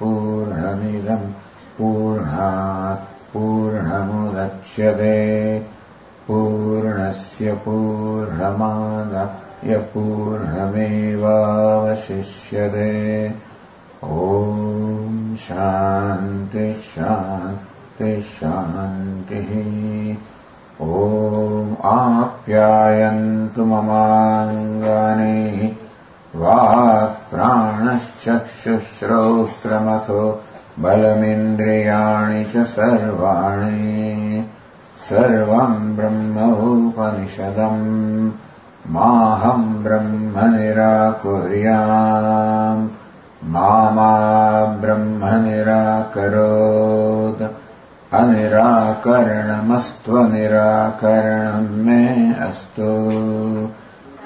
पूर्णमिदम् पूर्णात् पूर्णमुदच्यते पूर्णस्य पूर्णमादाय पूर्णमेवावशिष्यते ॐ शान्तिः शान्तिः शान्तिः। ॐ आप्यायन्तु ममाङ्गानि वाक्प्राणश्चक्षुश्रोत्रमथो बलमिन्द्रियाणि च सर्वाणि। सर्वम् ब्रह्मोपनिषदम्। माहम् ब्रह्म निराकुर्याम्। मा ब्रह्म निराकरोत्। अनिराकरणमस्त्वनिराकरणम् मे अस्तु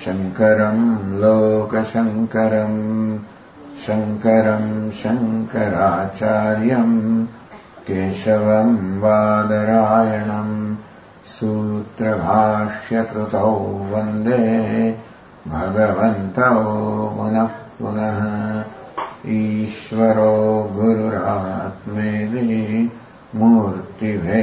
शङ्करम् लोकशङ्करम् शङ्करम् शङ्कराचार्यम् केशवम् बादरायणम् सूत्रभाष्यकृतौ वन्दे भगवन्तौ पुनः पुनः। ईश्वरो गुरुरात्मेदि मूर्तिभेदविभागिने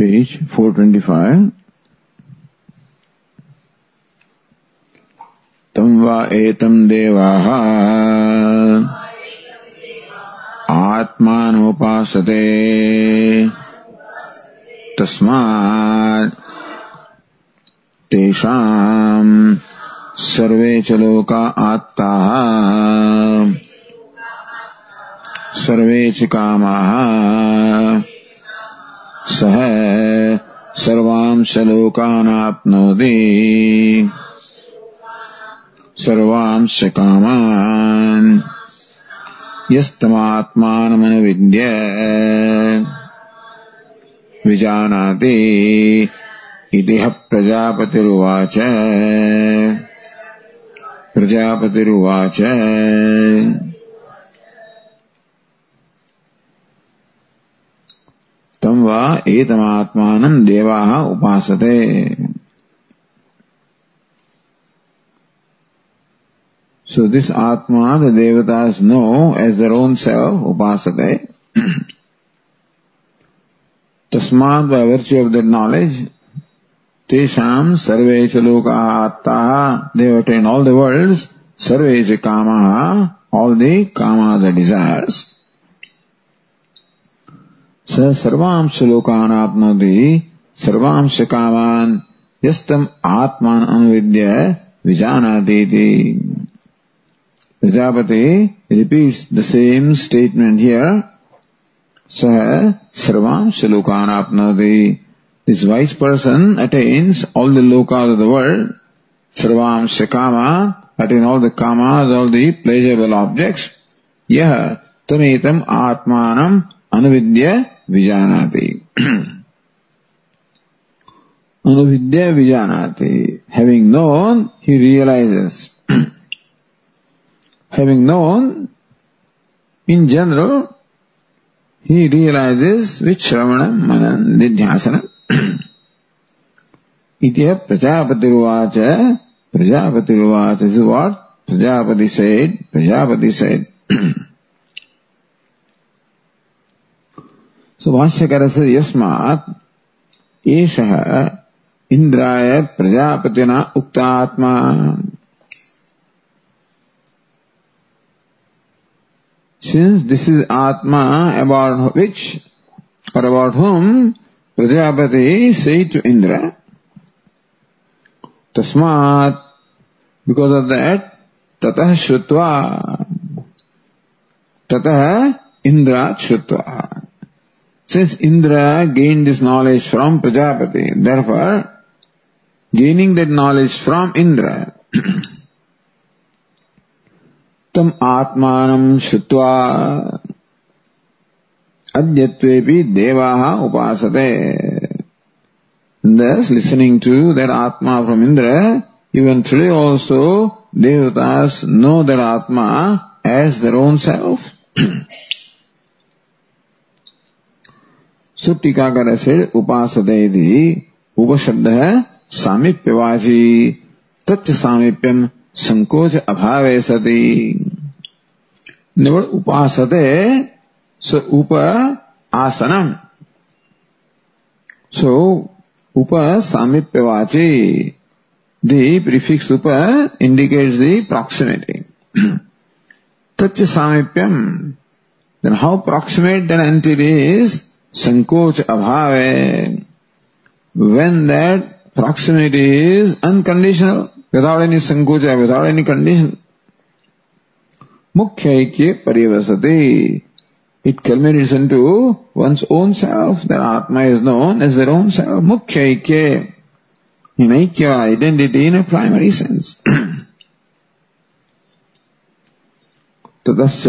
page 425 तं वा एतं देवाः आत्मानोपासते तस्मात् तेषाम् सर्वे च लोका आत्ताः सर्वे च कामाः सः सर्वांश लोकानाप्नोति सर्वांश कामान् यस्तमात्मानमनुविद्य विजानाति इति ह प्रजापतिरुवाच प्रजापतिरुवाच। So this Atma, the devatas know as their own self, Upasate. Tasmat, by virtue of that knowledge, Tesham sarvecha lokaha attaha, devata in all the worlds, sarvecha kamaha, all the kama, the desires. सर्वांश लोकान आत्मोदि सर्वांश कामान यस्तम आत्मान अनुविद्य विजाना दीदी Prajapati repeat the same statement here सह सर्वांश लोकान आत्मोदि this wise person attains all the लोकाज of the world सर्वांश कामा अटेन ऑल द कामाज ऑल द प्लेजेबल ऑब्जेक्ट्स यह तमेतम आत्मानम अनुविद्य विजानाति अनुविद्य विजानाति having known he realizes having known In general, he realizes with Shravana, Manan, Nidhyasana. Itya Prajapatiruvacha, Prajapatiruvacha is what? Prajapati said, Prajapati said. भाष्यकर से यस्मा इंद्राय प्रजापतिना उक्तात्मा since this is atma about which और about home Prajapati से to Indra तस्मात because of that ततः श्रुत्वा ततः इंद्रा श्रुत्वा Since Indra gained this knowledge from Prajapati, therefore, gaining that knowledge from Indra, तम आत्मान श्रुत्वा अद्यत्वेपि देवाः उपासते Thus, listening to that Atma from Indra, even today also, Devatas know that Atma as their own self. सुटीकाकर से उपास उपशब्द है सामीप्यवाची तच्च सामीप्यम संकोच अभाव सती निवल उपास उप आसनम सो उप सामीप्यवाची दी प्रीफिक्स उप इंडिकेट्स दी प्रॉक्सिमिटी तच्च सामीप्यम then how proximate then entity is Sankoch abhave. When that proximity is unconditional, without any sankocha, without any condition. Mukhya parivasati. It culminates into one's own self. That Atma is known as their own self. Mukhya in Aikya identity in a primary sense. ततश्च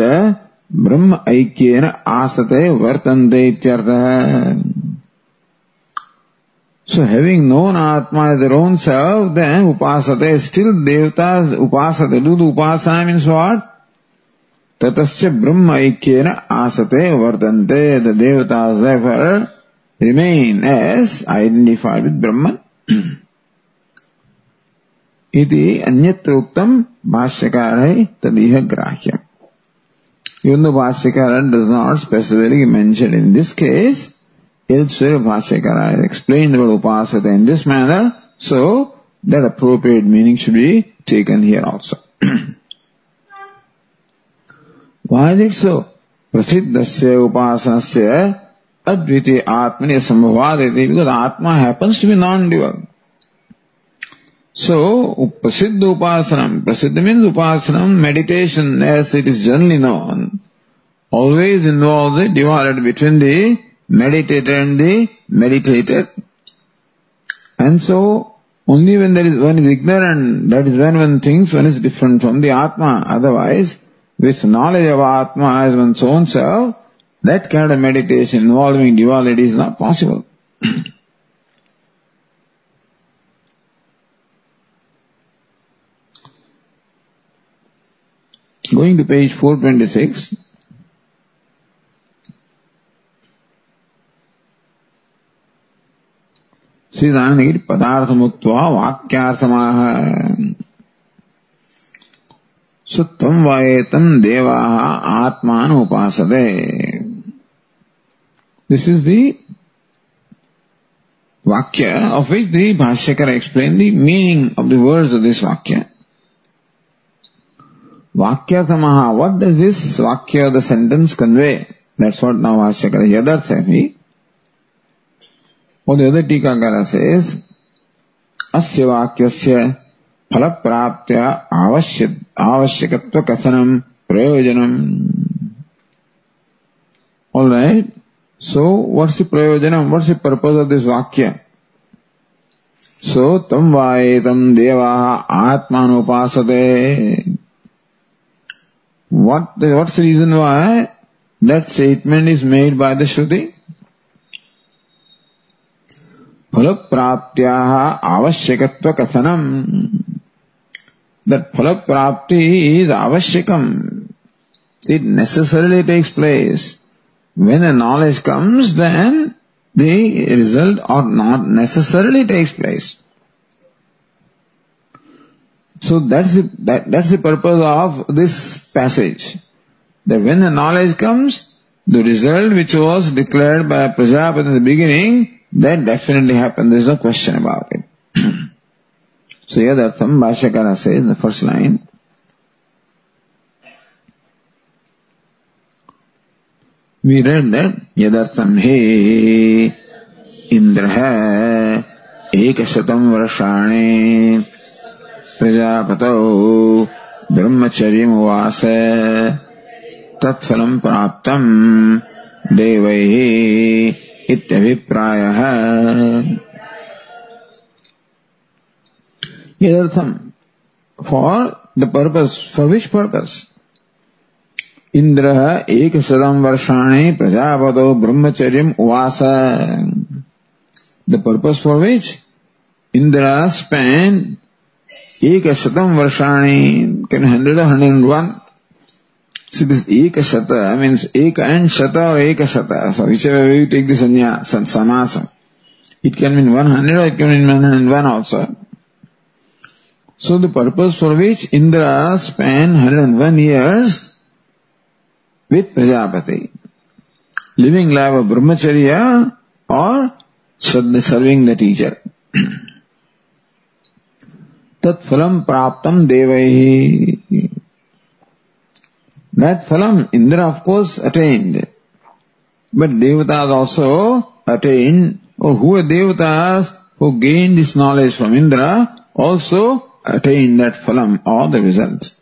ब्रह्म ऐक्येन आसते इत्यर्थः So having known Atma as their own self, then upasate, still devatas upasate. Do the upasana means what? Tatasya Brahma Aikyena asate vartante. The devatas therefore remain as identified with Brahman. इति अन्यत्र उत्तम भाष्यकार है तदिह ग्राह्य Even though Bhashyakara does not specifically mention in this case, elsewhere Bhashyakara has explained about Upasata in this manner, so that appropriate meaning should be taken here also. Why is it so? प्रसिद्धस्य उपासनस्य अद्वितीय आत्मनि संभवाद because Atma happens to be non-dual. So, Prasiddha Upasanam, Prasiddha means Upasanam, meditation as it is generally known, always involves the duality between the meditator and the meditated. And so, only when there is, one is ignorant, that is when one thinks one is different from the Atma. Otherwise, with knowledge of Atma as one's own self, that kind of meditation involving duality is not possible. Going to page 426. श्रीदानगिरि पदार्थ मुक्त वाक्यार्थमाह सुत्वम वायेतम देवा आत्मान उपासते this is the vakya of which the bhashyakara explain the meaning of the words of this vakya vakyartha what does this vakya the sentence convey that's what now आवश्यक यदर्थ है टीकाकार से अस्य फल प्राप्त आवश्यक कथनम सो वर्ष प्रयोजनम? What's purpose of this vakya? So तम वाए तम देवा आत्मा What, what's the reason why that statement is made by the Shruti? फलप्राप्त्याः आवश्यकत्व कथनम that फलप्राप्ति is आवश्यकम it necessarily takes place. When a knowledge comes, then the result or not necessarily takes place. So that's the, that, that's the purpose of this passage. That when the knowledge comes, the result which was declared by Prajapati in the beginning, that definitely happened. There's no question about it. so yadartham Bhashyakara says in the first line, we read that yadartham he Indra एकशतं वर्षाणि प्रजापतौ ब्रह्मचर्यमुवास तत्फलं प्राप्तम् देवैः इत्यभिप्रायः। यदर्थम for the purpose for which purpose Indra एक शतम वर्षाणी प्रजापतो ब्रह्मचर्य उवास। The purpose for which Indra एक शतम वर्षाणी can hundred of hundred and one see this एक शत आई मीन एक एंड शत और एक शत सो टेक दिस संन्यास it can mean one hundred it can mean one hundred one also so the purpose for which Indra spent hundred and one years with Prajapati living live of brahmacharya और serving the teacher तत्फलम प्राप्तम देवही that phalam Indra of course attained but devata also attained और who devata who gain this knowledge from Indra also attained that phalam all the result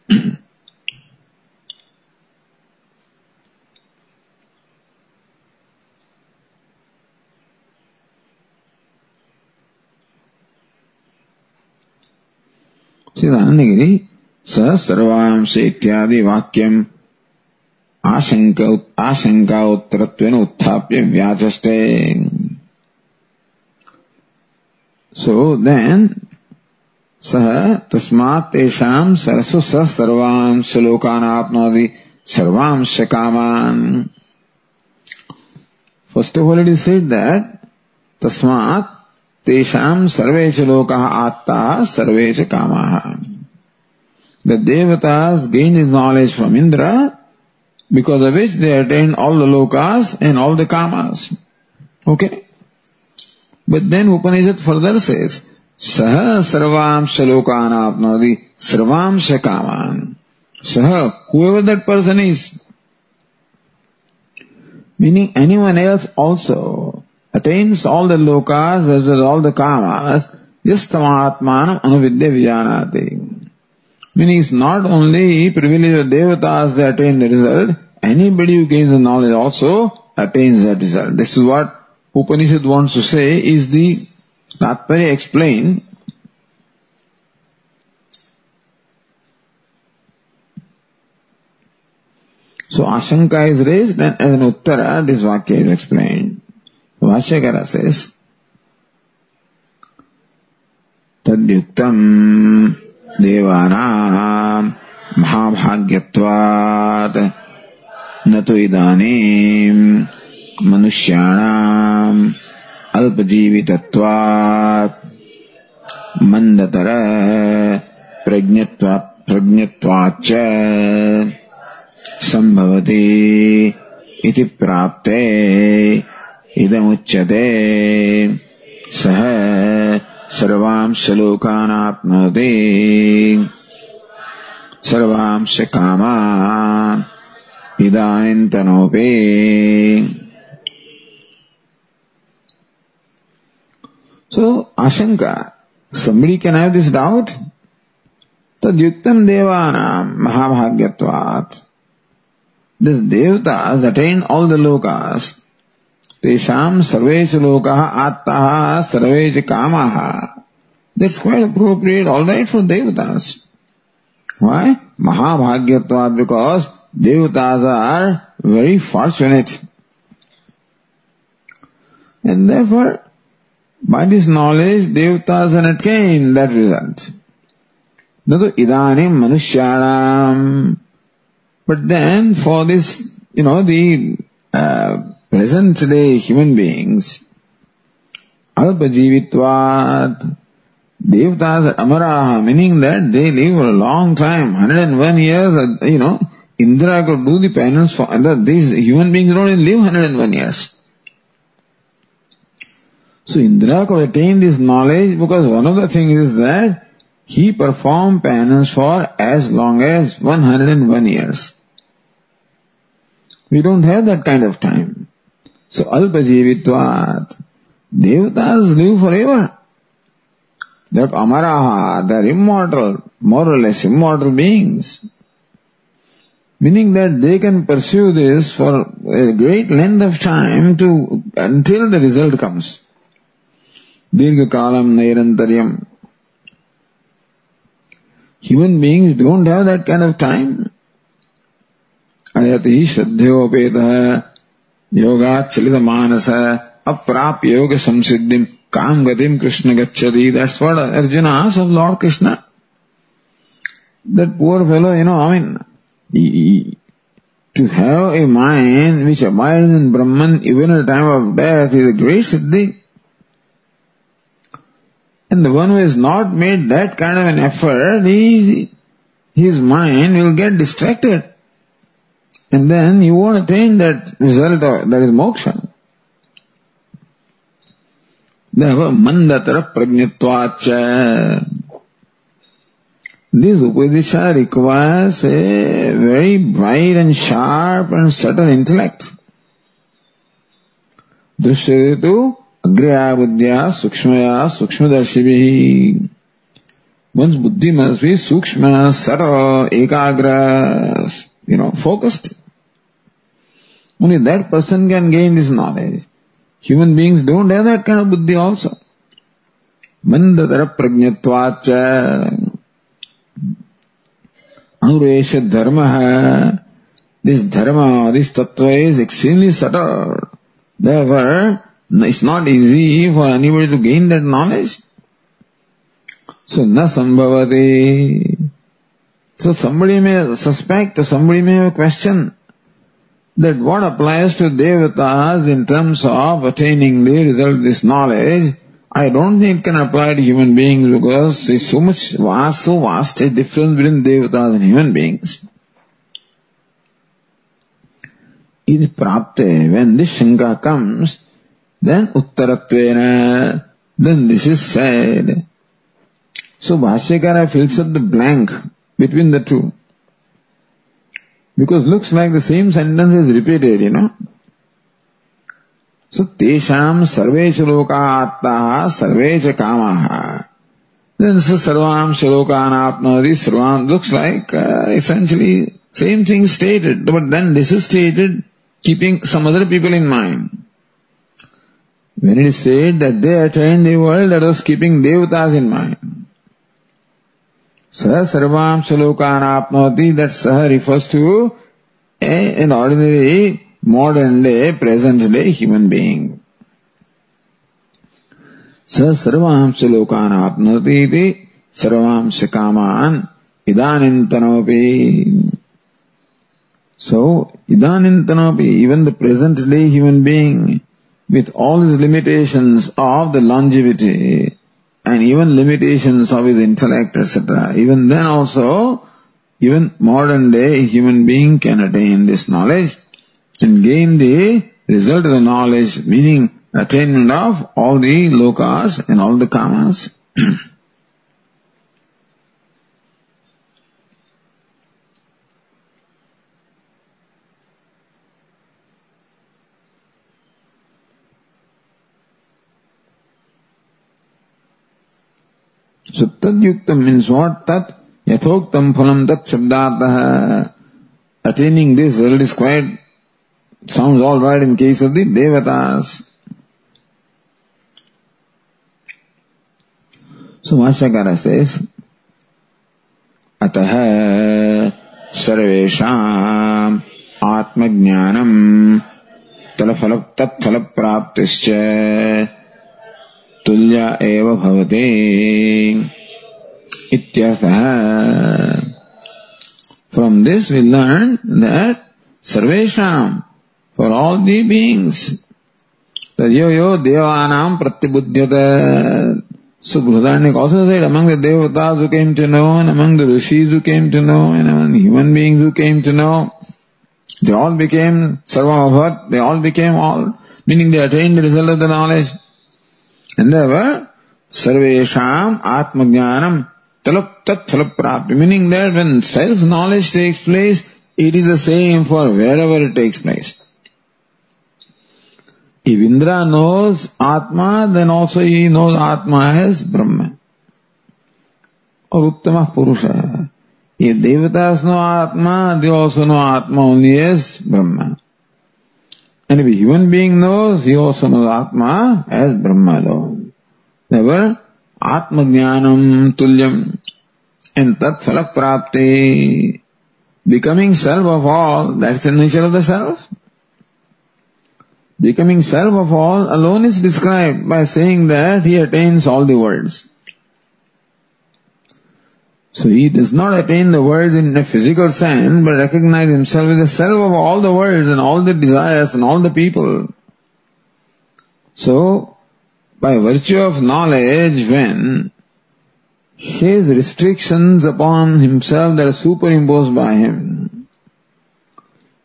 Shri स सर्वांश इत्यादि वाक्यम आशंक आशंका उत्तरत्वेन उत्थाप्य व्याचष्टे सो देन सह तस्मात् तेषाम् सरसु स सर्वान् श्लोकान् आप्नोति सर्वांश कामान् first of all it is said that तस्मात् तेषाम सर्वेश लोक आत्ता सर्वेश काम। The devata gain is knowledge from Indra because of which they attain all the lokas and all the kamas okay but then Upanishad further say सह सर्वांश लोकान आपनोदी सर्वांश कामान सह whoever that person is meaning anyone else also attains all the lokas as well as all the kamas, yastamatmanam anuvidya vijanati. Meaning it's not only privilege of devatas that attain the result, anybody who gains the knowledge also attains that result. This is what Upanishad wants to say is the Tatparya explained So Ashanka is raised and as an Uttara this Vakya is explained. Vashyakara says, Tadyuktam देवानाम् महाभाग्यत्वात् न तु इदानीम् मनुष्याणाम् अल्पजीवितत्वात् मन्दतर प्रज्ञत्वा प्रज्ञत्वाच्च इति प्राप्ते इदमुच्यते सः सर्वांश लोकानाप्नोति सर्वांश कामान् इदानीन्तनोऽपि So, Ashanka, somebody can have this doubt? Tadyuktam devanam mahabhagyatvat. This devatas attained all the lokas. तेषाम सर्वेश लोक आत्ता सर्वेश काम That's quite appropriate, all right for devatas. Why? Mahabhagyatvat, because devatas are very fortunate. And therefore, by this knowledge, devatas can attain that result. न तो इदानीं But then for this, you know, the uh, present day human beings, alpajivitvat, devtas amaraha, meaning that they live for a long time, 101 years, uh, you know, Indra could do the penance for, other, these human beings don't live 101 years. So Indra could attain this knowledge because one of the things is that he performed penance for as long as 101 years. We don't have that kind of time. So alpajivitvat, devatas live forever. They're amaraha, they're immortal, more or less immortal beings. Meaning that they can pursue this for a great length of time to, until the result comes. Dirghakalam Nairantaryam. Human beings don't have that kind of time. अयति श्रद्धयोपेतः योगाचलित मानस अप्राप योग संसिद्धि काम गति कृष्ण गच्छति। That's what Arjun us of Lord Krishna that poor fellow you know I mean to have a mind which abide in Brahman even a time of death is a great siddhi And the one who has not made that kind of an effort, he, his mind will get distracted. And then you won't attain that result of, that is moksha. Therefore, mandatara prajnatvacha. This Upadisha requires a very bright and sharp and subtle intellect. Drishyatu agraya buddhya sukshmaya sukshmadashibhi. One's buddhi must be sukshma, subtle, ekagra, you know, focused. Only that person can gain this knowledge. Human beings don't have that kind of buddhi also. Mandatara prajnatvacha. Anuresha dharma. This dharma, this tattva is extremely subtle. Therefore, it's not easy for anybody to gain that knowledge. So, na sambhavati. So somebody may suspect or somebody may have a question that what applies to devatas in terms of attaining the result of this knowledge, I don't think can apply to human beings because there's so much vast, so vast a difference between devatas and human beings. Is prapte, when this shanka comes, then uttaratvena, then this is said. So Bhashyakara fills up the blank between the two. Because looks like the same sentence is repeated, you know. So, tesham sarvesha loka atta sarvesha kamaha. Then so sarvam shalokan apnadi sarvam looks like uh, essentially same thing stated, but then this is stated keeping some other people in mind. When it is said that they attained the world, that was keeping devatas in mind. Sah sarvam shalokan that sah refers to an ordinary modern day, present day human being. Sah sarvam shalokan apnoti iti sarvam shakaman idanintanopi. So, idanintanopi, even the present day human being, with all his limitations of the longevity, and even limitations of his intellect, etc. Even then also, even modern day human being can attain this knowledge and gain the result of the knowledge, meaning attainment of all the lokas and all the kamas. Tadyuktam means what? Tat yathoktam phalam tat shabdatah. Attaining this result is quite, sounds alright in case of the devatas. So Vashakara says, अतः सर्वेषाम् आत्मज्ञानम् तलफल तत्फलप्राप्तिश्च तुल्य एव भवति इत्यर्थः From this we learn that Sarvesham, for all the beings, yo yo devanam pratyabuddhyata. So Brihadaranyaka also said among the devatas who came to know and among the rishis who came to know and among human beings who came to know, they all became sarvamabhat, they all became all, meaning they attained the result of the knowledge. Knows Atma, then also he knows Atma as Brahma. और उत्तम पुरुष है ये devatas know atma Brahma. And if a human being knows, he also knows Atma as Brahma alone. Never Atma Jnanam Tulyam and Tat Phalak Prapti Becoming self of all, that's the nature of the self. Becoming self of all alone is described by saying that he attains all the worlds. So he does not attain the worlds in a physical sense, but recognize himself as the self of all the worlds and all the desires and all the people. So, by virtue of knowledge, when his restrictions upon himself that are superimposed by him.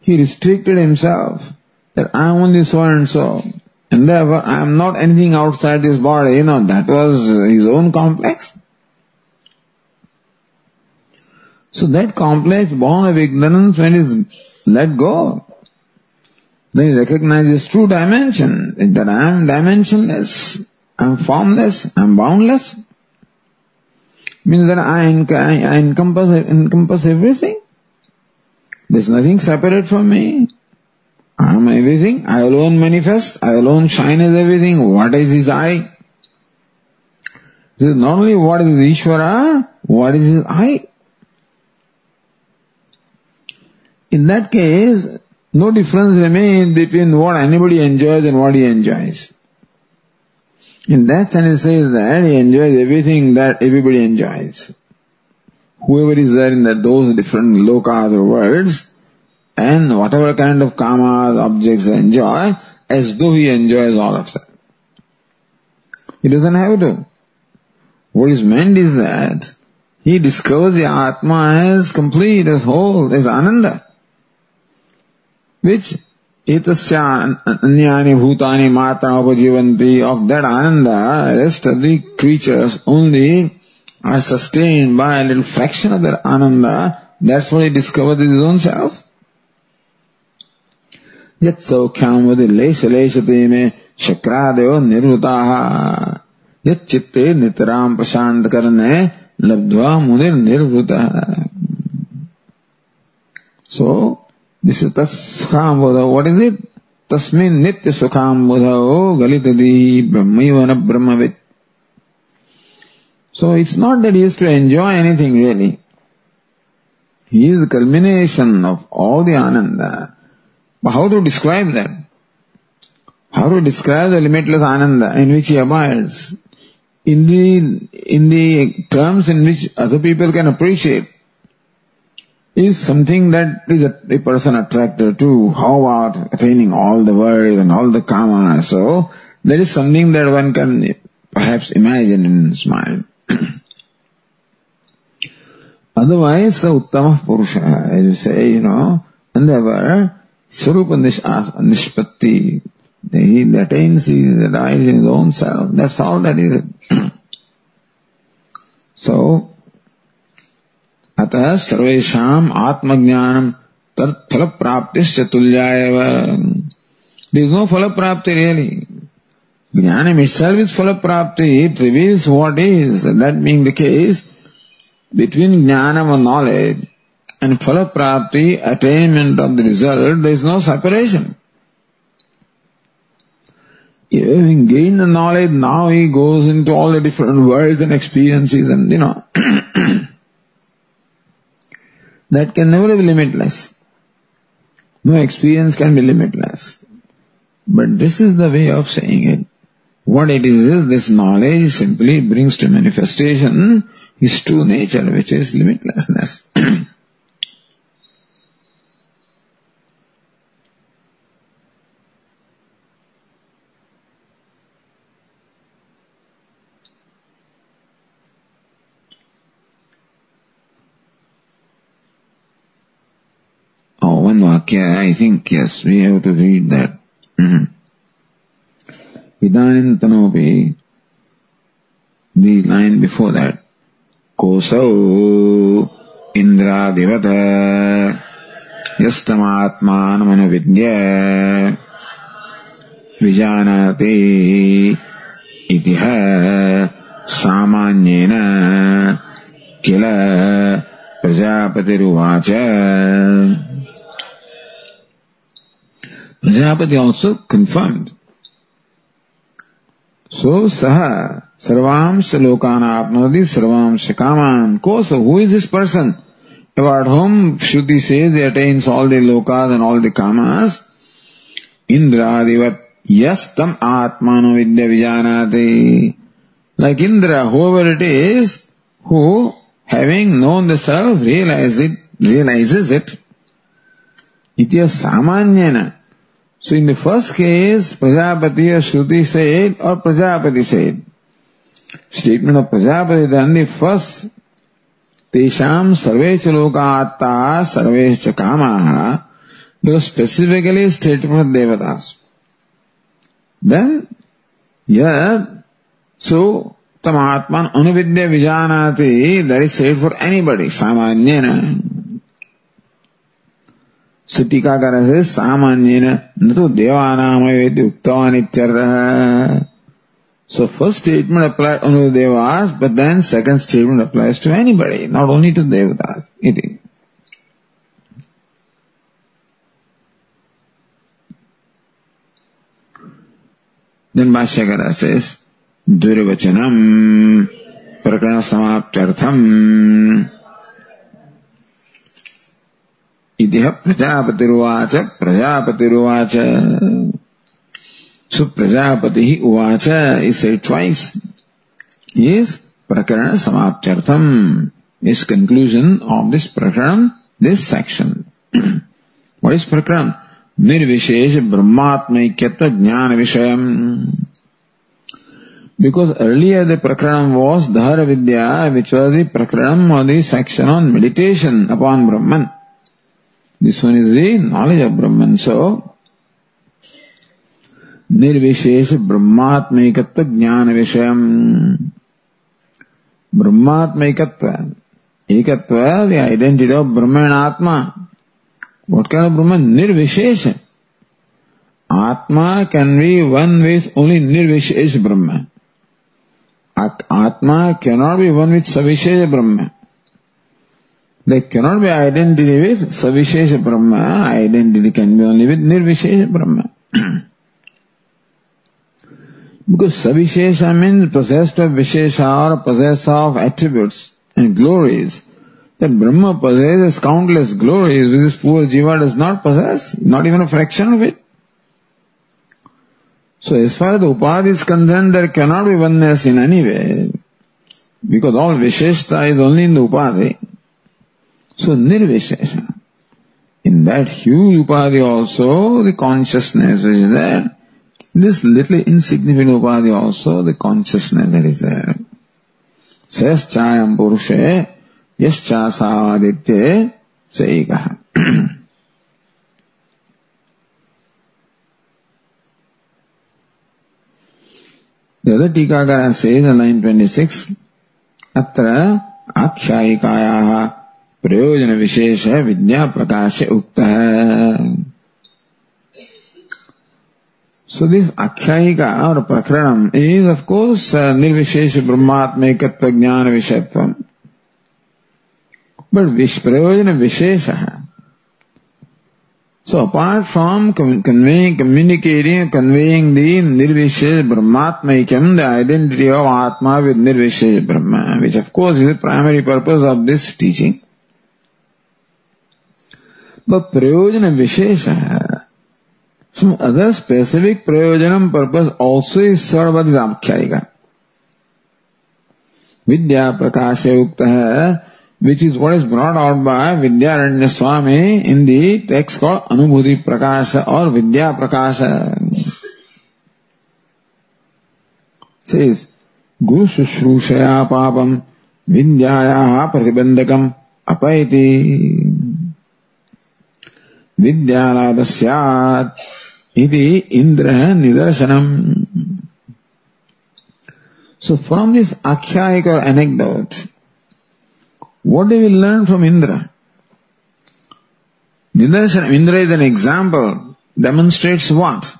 He restricted himself that I am only so and so, and therefore I am not anything outside this body. You know, that was his own complex. So that complex born of ignorance when it is let go, then he recognizes true dimension, that I am dimensionless, I am formless, I am boundless means that I, I encompass, encompass everything. There's nothing separate from me. I am everything. I alone manifest. I alone shine as everything. What is his I? This is not only what is Ishvara, what is his I? In that case, no difference remains between what anybody enjoys and what he enjoys. In that sense, it says that he enjoys everything that everybody enjoys. Whoever is there in the, those different lokas or worlds, and whatever kind of kamas, objects enjoy, as though he enjoys all of them. He doesn't have to. What is meant is that he discovers the Atma as complete, as whole, as Ananda, which एतस्य अन्यानि bhutani matra उपजीवन्ति of that ananda rest of the creatures only are sustained by a little fraction of that ananda that's what he discovered his own self यत् सौख्याम वदि लेश लेशते में शक्रादयो निर्वृताः यत् चित्ते नितराम प्रशांत करने लब्ध्वा मुनिर निर्वृतः so This is Tasukhambuddha. What is it? Tasmin Nitya Sukhambuddha. Oh, Galitadi Brahmayavana Brahmavit. So it's not that he is to enjoy anything really. He is the culmination of all the Ananda. But how to describe that? How to describe the limitless Ananda in which he abides? In the, in the terms in which other people can appreciate is something that is a, a, person attracted to. How about attaining all the world and all the kama? So there is something that one can perhaps imagine in his mind. Otherwise, the Uttama Purusha, as you say, you know, there Surupa Nishpatti, he attains, he arrives in his own self. That's all that is. so, अतः सर्वेशम आत्मज्ञान फल प्राप्ति तुल्याय There is no phala prapti really. Jnanam itself is phala prapti. It reveals what is. That being the case, between jnanam or knowledge and phala prapti, attainment of the result, there is no separation. Having gained the knowledge, now he goes into all the different worlds and experiences and, you know, that can never be limitless. No experience can be limitless. But this is the way of saying it. What it is is this knowledge simply brings to manifestation his true nature, which is limitlessness. one vakya, I think, yes, we have to read that. Idanintanopi, the line before that, Kosau Indradivata Yastamaatmanamanavidya Vijanati Itiha Samanyena Kila प्रजापतिरुवाच Prajapati also confirmed. So Saha Sarvamsha Lokana Apnodi Sarvamsha Kaman. So who is this person about whom Shruti says he attains all the lokas and all the kamas? Indra Divat Yastam Atmano Vidya Vijanati. Like Indra, whoever it is who having known the self, realize it, realizes it. Itya samanyana. So in the first case, Prajapati or Shruti said, or Prajapati said. Statement of Prajapati, then the first, Tesham sarvecha loka sarvecha kamaha, those specifically stated for Devatas. Then, yeah, so तमात्मन अनुविद्य विजानाति that is said for anybody सामान्य टीकाकार से सामान्य न तो देवानाम उक्तवान so first statement apply only devas but then second statement applies to anybody not only to devas इति Then Bhashyakara says, दुर्वचनम् प्रकरणसमाप्त्यर्थम् इति प्रजापतिरुवाच प्रजापतिरुवाच। सो प्रजापतिः उवाच इस् ए ट्वैस् इस् प्रकरण समाप्त्यर्थम्। Is conclusion of this prakaranam this section what is prakaranam निर्विशेष ब्रह्मात्मैक्यत्व ज्ञान Because earlier the prakranam was Dhara Vidya, which was the prakranam or the section on meditation upon Brahman. This one is the knowledge of Brahman. So, निर्विशेष ब्रह्मात्मिकत्व ज्ञान विषय ब्रह्मात्मिकत्व एकत्व the identity of ब्रह्मण आत्मा what kind of brahman nirvishesh atma can be one with only nirvishesh brahma Atma cannot be one with Savishesha Brahma. There cannot be identity with Savishesha Brahma. Identity can be only with Nirvishesha Brahma. because Savishesha means possessed of Vishesha or possessed of attributes and glories. That Brahma possesses countless glories which this poor Jiva does not possess, not even a fraction of it. So as far as the Upadhi is concerned, there cannot be oneness in any way. Because all Visheshta is only in the Upadhi. So Nirvishesha. In that huge Upadhi also, the consciousness is there. This little insignificant Upadhi also, the consciousness that is there. Sayaschayam Purushe, Yascha Savaditye, Seikaha. The other Tikakara says in line 26, अत्र आख्यायिकायाः प्रयोजन विशेष विद्या प्रकाश उक्त है। So this आख्यायिका और प्रकरण is of course निर्विशेष ब्रह्मात्मिकत्व ज्ञान विषयत्व बट विश, प्रयोजन विशेष है। So apart from conveying communicating conveying the nirvishesha ब्रह्मात्मिकम the identity of atma with nirvishesha Brahman which of course is the primary purpose of this teaching वह प्रयोजन विशेष है। Other specific prayojanam purpose also is सर्वद आख्यायिका विद्या प्रकाश उक्त है which is what is brought out by Vidyaranya Swami in the text call Anubhuti Prakasha और विद्या प्रकाश। गुरु शुश्रूषया पापम विद्या प्रतिबंधकम अपैती। विद्यालाभ इति इन्द्रः निदर्शनम् So from this akhyaik or anecdote, what do we learn from Indra? Nidarshan, Indra is an example, demonstrates what?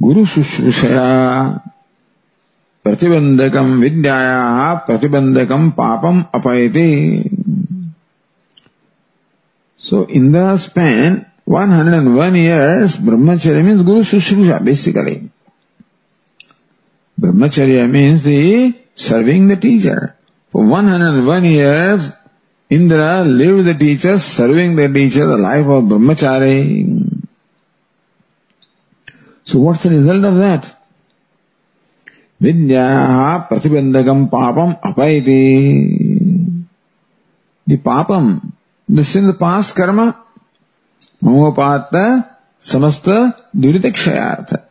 Guru Shushrushaya प्रतिबंधकम विद्याया प्रतिबंधकम पापम अपयते So Indra spent 101 years, brahmacharya means Guru Shushruja basically. Brahmacharya means the serving the teacher. For 101 years, Indra lived the teacher, serving the teacher, the life of brahmachari. So what's the result of that? Vidya pratibandhakam papam apaiti. The papam, sin, the past karma, mamopata samasta duritakshayartha.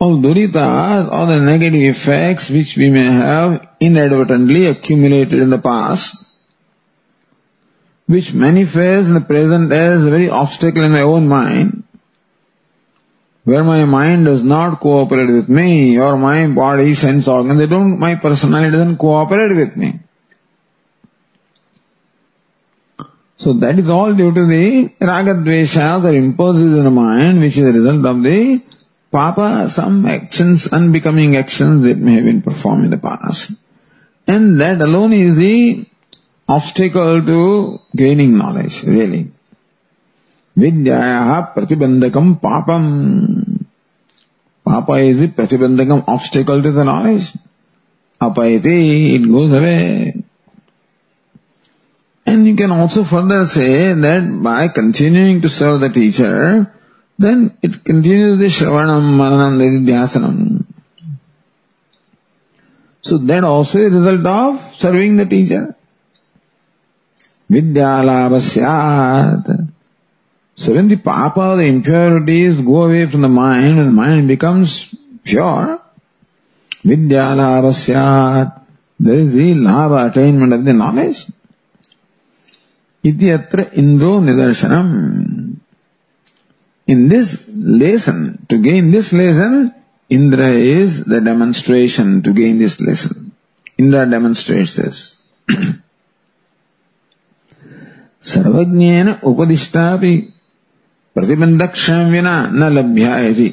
All duritas, all the negative effects which we may have inadvertently accumulated in the past, which manifest in the present as a very obstacle in my own mind, where my mind does not cooperate with me, or my body, sense organ, they don't, my personality doesn't cooperate with me. So that is all due to the ragadveshas or impulses in the mind, which is a result of the Papa, some actions, unbecoming actions that may have been performed in the past. And that alone is the obstacle to gaining knowledge, really. Vidyayaha pratibandhakam papam. Papa is the pratibandhakam obstacle to the knowledge. Apayati, it goes away. And you can also further say that by continuing to serve the teacher, then it continues the Shravanam, Maranam, Nidhyasanam. So that also is a result of serving the teacher. Vidyalabhasyat. So when the papa, the impurities go away from the mind and the mind becomes pure, vidyalabhasyat. There is the lava attainment of the knowledge. इति अत्र इंद्रो निदर्शनम। In this lesson to gain this lesson Indra is the demonstration to gain this lesson Indra demonstrate this सर्वज्ञेन उपदिष्टा प्रतिबंध क्षम विना न लभ्यायति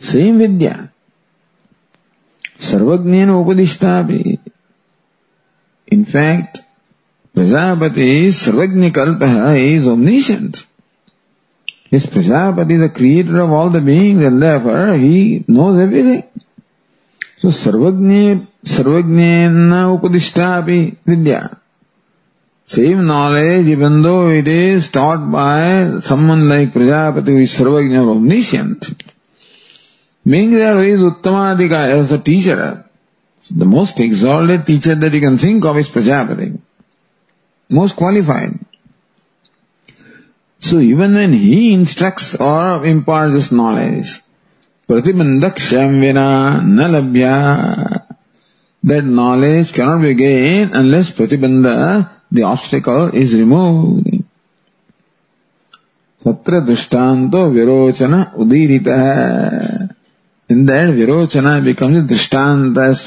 same विद्या सर्वज्ञेन उपदिष्टा in fact in fact Prajapati सर्वज्ञ कल्प is omniscient His Prajapati, the creator of all the beings, and therefore he knows everything. So Sarvagnya, Sarvajnena Upadishtapi Vidya. Same knowledge, even though it is taught by someone like Prajapati who is Sarvajna or omniscient, meaning that he is Uttamadika as a teacher. The most exalted teacher that you can think of is Prajapati. Most qualified. So even when he instructs or imparts this knowledge, pratibandaksham vina nalabhya, that knowledge cannot be gained unless pratibandha, the obstacle, is removed. तत्र दृष्टान्तो Virochana उदीरितः in that virochana becomes a drishtanta as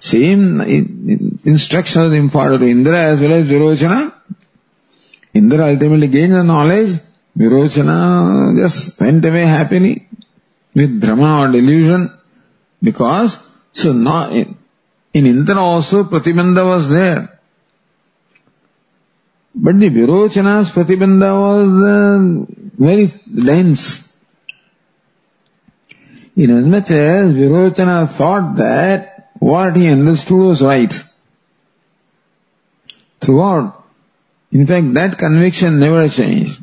same instructions imparted to Indra as well as virochana Indra ultimately gained the knowledge. Virochana just went away happily with Brahma or delusion because so not in, in Indra also Pratibandha was there. But the Virochana's Pratibandha was uh, very dense. In as much as Virochana thought that what he understood was right. Throughout in fact, that conviction never changed.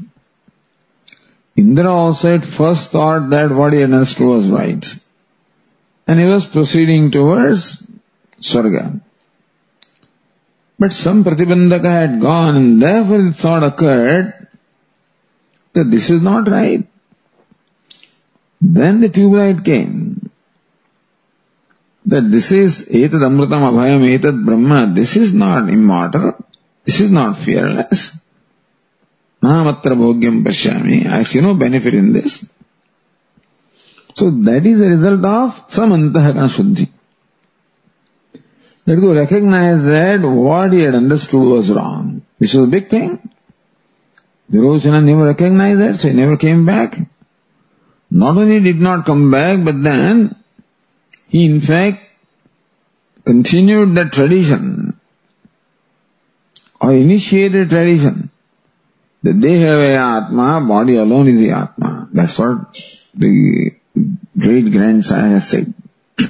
Indra also at first thought that what he understood was right. And he was proceeding towards Swarga. But some Pratibandhaka had gone and therefore the thought occurred that this is not right. Then the tube light came. That this is etad amritam abhayam etad brahma. This is not immortal. This is not fearless. Mahamatra bhogyam pashyami. I see no benefit in this. So that is the result of some antahakana shuddhi. Let go recognize that what he had understood was wrong. This was a big thing. Virochana never recognized that, so he never came back. Not only did not come back, but then he in fact continued that tradition or initiated tradition that they have a Atma, body alone is the Atma. That's what the great grandsire has said.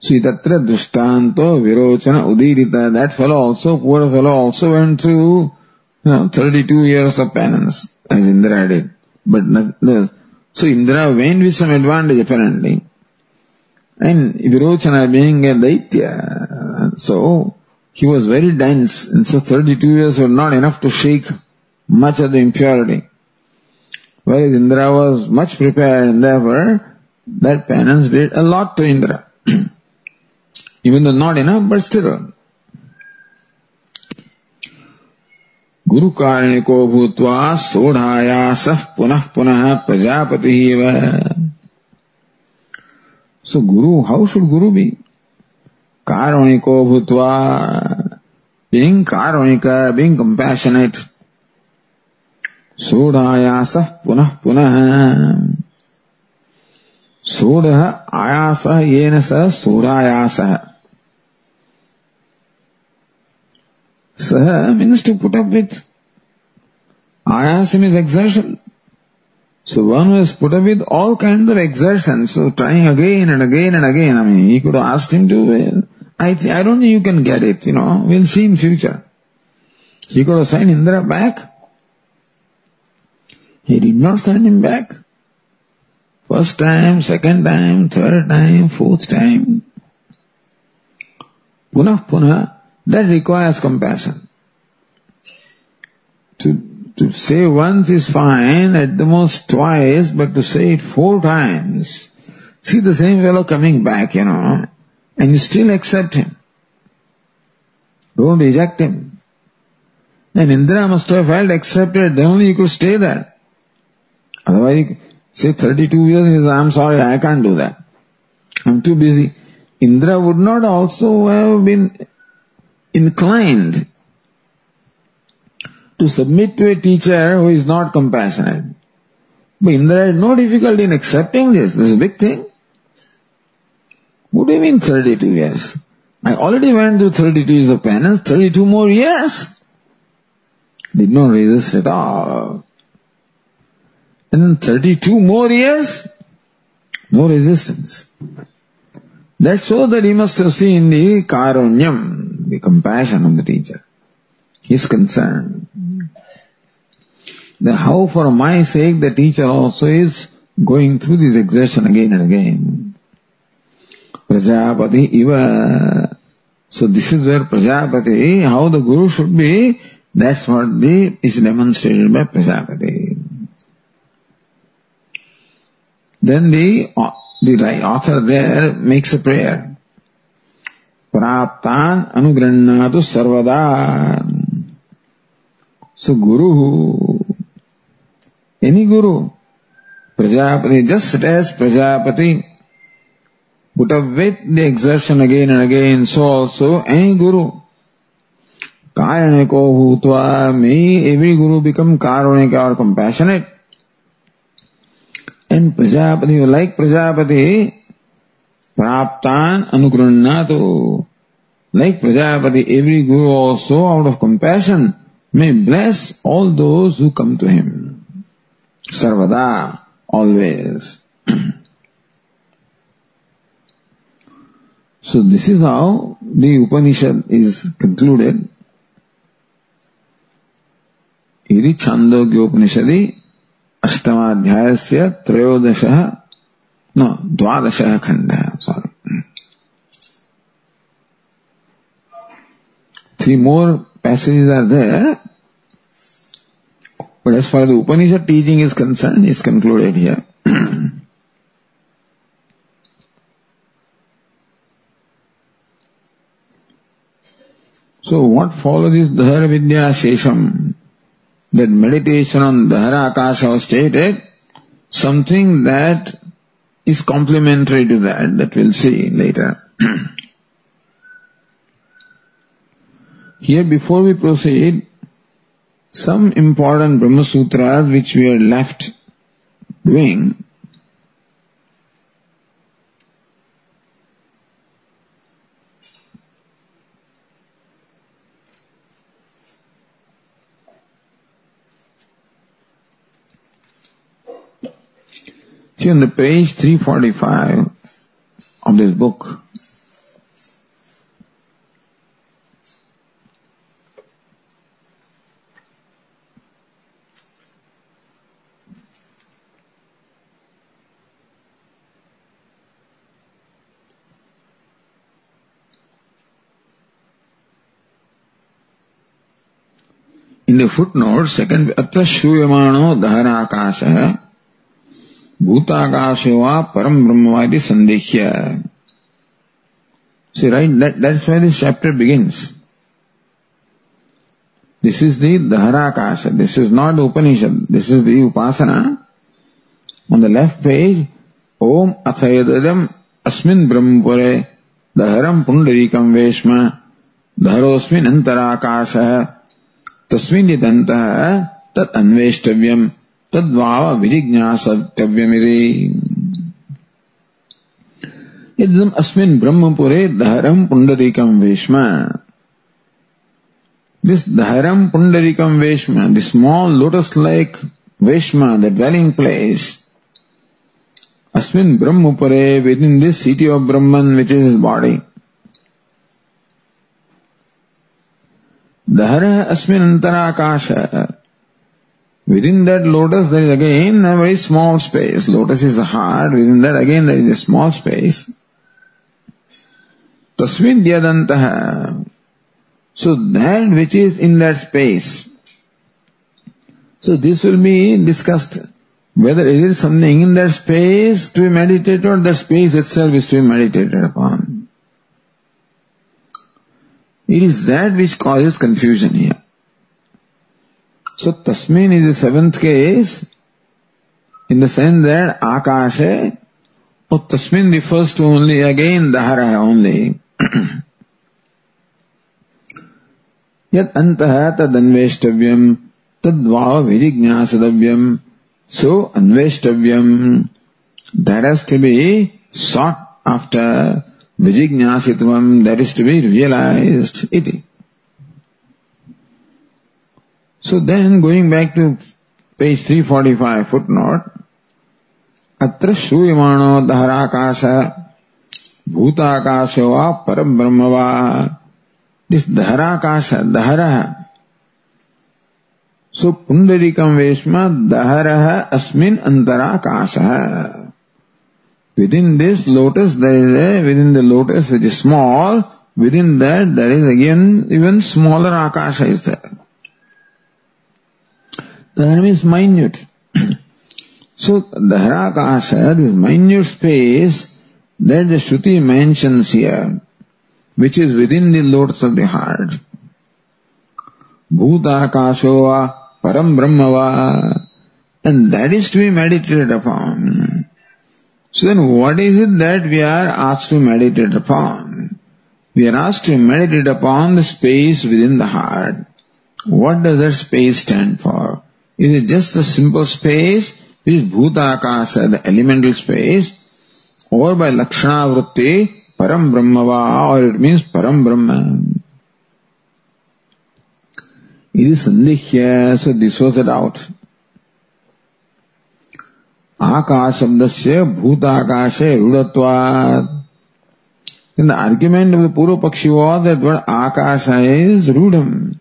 See, tatra virochana udirita. That fellow also, poor fellow also went through, you know, 32 years of penance, as Indra did. But not, the, so Indra went with some advantage apparently. And Virochana being a Daitya, so he was very dense, and so 32 years were not enough to shake much of the impurity. Whereas Indra was much prepared, and therefore that penance did a lot to Indra. Even though not enough, but still. गुरु कारणिको भूत्वा सोढ़ायास पुनः पुनः Prajapati so guru how should guru be कारणिको भूत्वा being karunika, being compassionate. सोढ़ायास पुनः पुनः। सोढ़ आयास येन स सोढ़ायास Saha means to put up with. Ayasam is exertion. So one was put up with all kinds of exertion. So trying again and again and again. I mean, he could have asked him to, I, th- I don't think you can get it, you know. We'll see in future. He could have sent Indra back. He did not send him back. First time, second time, third time, fourth time. Punah punah. That requires compassion. To, to say once is fine, at the most twice, but to say it four times, see the same fellow coming back, you know, and you still accept him. Don't reject him. And Indra must have felt accepted, then only you could stay there. Otherwise, say 32 years, he says, I'm sorry, I can't do that. I'm too busy. Indra would not also have been inclined to submit to a teacher who is not compassionate. But Indra had no difficulty in accepting this. This is a big thing. What do you mean 32 years? I already went through 32 years of penance, 32 more years. Did not resist at all. And then 32 more years, no resistance. That shows that he must have seen the karunyam, the compassion of the teacher. his concern. concerned. The how for my sake the teacher also is going through this exertion again and again. Prajapati iva. So this is where Prajapati, how the Guru should be, that's what the, is demonstrated by Prajapati. Then the, the author there makes a prayer. प्राप्तान अनुगृहणातु सर्वदा so guru any guru Prajapati just as Prajapati put up with the exertion again and again, so also any guru. Karaniko bhutva, may every guru become karunika or compassionate. And Prajapati, like Prajapati, praptan anugrunnato. Like Prajapati, every guru also out of compassion may bless all those who come to him. Sarvada, always. so this is how the Upanishad is concluded. इति छान्दोग्योपनिषदि अष्टमाध्यायस्य त्रयोदशः न द्वादशः खण्डः sorry Three more passages are there. But as far as the Upanishad teaching is concerned, is concluded here. so what follows is Dhara Vidya Shesham. That meditation on Dhara Akasha was stated, something that is complementary to that, that we'll see later. Here before we proceed, some important Brahma Sutras which we are left doing See on the page 345 of this book, In the footnote, second, अत्र श्रूयमाणो दहराकाशः भूताकाशो वा परम ब्रह्मवादी संदेह्य See, right? That, that's where this chapter begins. This is the Dharakasha. This is not the Upanishad. This is the Upasana. On the left page, Om Athayadadam Asmin Brahmpure Dharam Pundarikam Veshma Dharosmin Antarakasha Tasmin Yadantah Tat Anveshtavyam तद्भाव विधिज्ञासव्यमिरे यदम अस्मिन् ब्रह्मपुरे दहरम पुंडरीकम वेश्म। This दहरम पुंडरीकम वेश्म दिस स्मॉल लोटस लाइक वेश्म द डेलिंग प्लेस अस्मिन् ब्रह्मपुरे with this city of Brahman which is his body दहर अस्मिन् अंतराकाश Within that lotus there is again a very small space. Lotus is the heart. Within that again there is a small space. Tasmin Dyadantaha. So that which is in that space. So this will be discussed. Whether it is something in that space to be meditated or the space itself is to be meditated upon. It is that which causes confusion here. So तस्मिन is seventh case in the sense that akasha है और तस्मिन refers to only again दहर है only यद अंत तद अन्वेष्टव्यम तद्वाव विजिज्ञासव्यम so अन्वेष्टव्यम that has to be sought after विजिज्ञासित्व that is to be realised इति So then going back to page 345 footnote, अत्र श्रूयमाणो दहराकाश भूताकाश वा परम ब्रह्म वा दिस दहराकाश दहर सो पुंडरीकम वेशम दहर अस्मिन अंतराकाश within this lotus there is a within the lotus which is small within that there is again even smaller akasha is there Dahara means minute. so Dharakasha, this minute space that the Shruti mentions here, which is within the lotus of the heart. Bhutakasho Param Brahmava. And that is to be meditated upon. So then what is it that we are asked to meditate upon? We are asked to meditate upon the space within the heart. What does that space stand for? Is it just a simple space which is Bhuta Akasha, the elemental space, or by Lakshana Vritti, Param Brahmava, or it means Param Brahma. It is Sandihya, so this was a doubt. आकाश शब्द से भूताकाश रूढ़त्वाद In the argument of the Purva Pakshi was that word Akasha is rudam.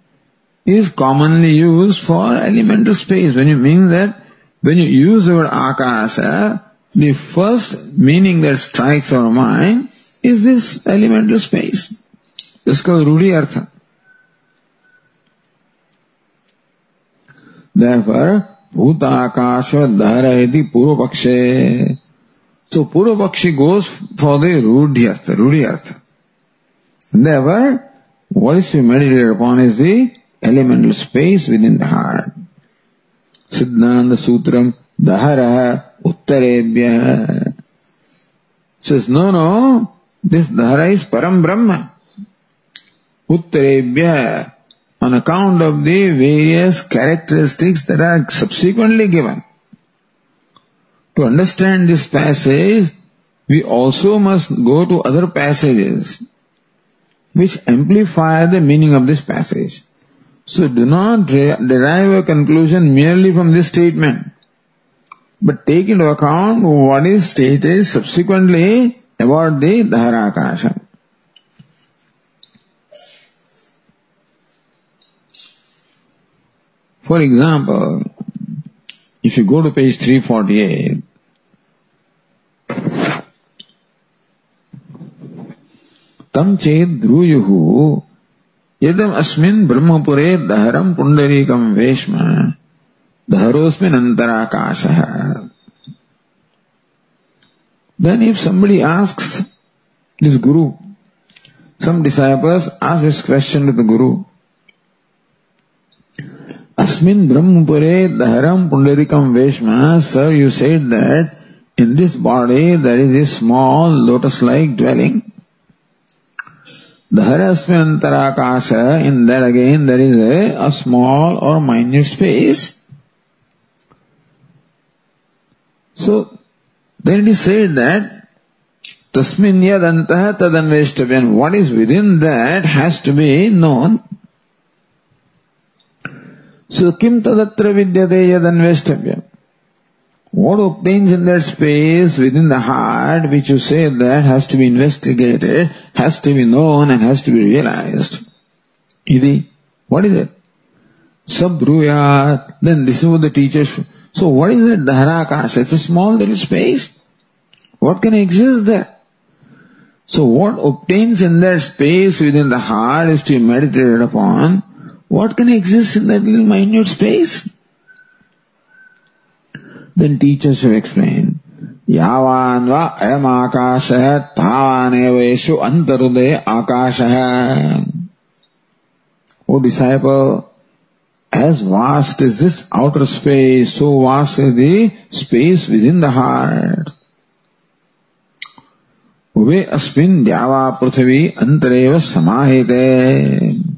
Is commonly used for elemental space. When you mean that, when you use the word akasha, the first meaning that strikes our mind is this elemental space. इसका रूढ़ी अर्थ Therefore, Bhutakasha Dhara iti Purva Pakshe. So Purva Pakshi goes for the Rudhi Artha, Rudhi Artha. Therefore, what is to be meditated upon is the elemental space within the heart. Siddhanta Sutram Dahara Uttarebhya says, no, no, this Dahara is Param Brahma. Uttarebhya on account of the various characteristics that are subsequently given. To understand this passage, we also must go to other passages which amplify the meaning of this passage. So do not derive a conclusion merely from this statement, but take into account what is stated subsequently about the Dharakasha. For example, if you go to page 348, तम चेत द्रुयुः यदम अस्मिन् ब्रह्मपुरे दहरम पुंडरीकम वेश्म दहरोस्मिन् अंतराकाशः Then if somebody asks this guru, some disciples ask this question to the guru, Asmin Brahmapure Dharam Pundarikam Veshma, sir, you said that in this body there is a small lotus-like dwelling. Dharasmin Antarakasha, in that again there is a, a small or minute space. So, then it is said that Tasmin Yadantah Tadanveshtabhyan, what is within that has to be known. So kim tadatra vidyate yadanveshtabhyam. What obtains in that space within the heart, which you say that has to be investigated, has to be known and has to be realized. Idi, what is it? Sabruya, then this is what the teachers, so what is it? Dharakasha, it's a small little space. What can exist there? So what obtains in that space within the heart is to be meditated upon what can exist in that little minute space? Then teachers have explained, यावान् वा अयम् आकाशः तावानेव येषु अन्तरुदये आकाशः O disciple, as vast is this outer space, so vast is the space within the heart. वे अस्मिन् द्यावा पृथिवी अन्तरेव समाहिते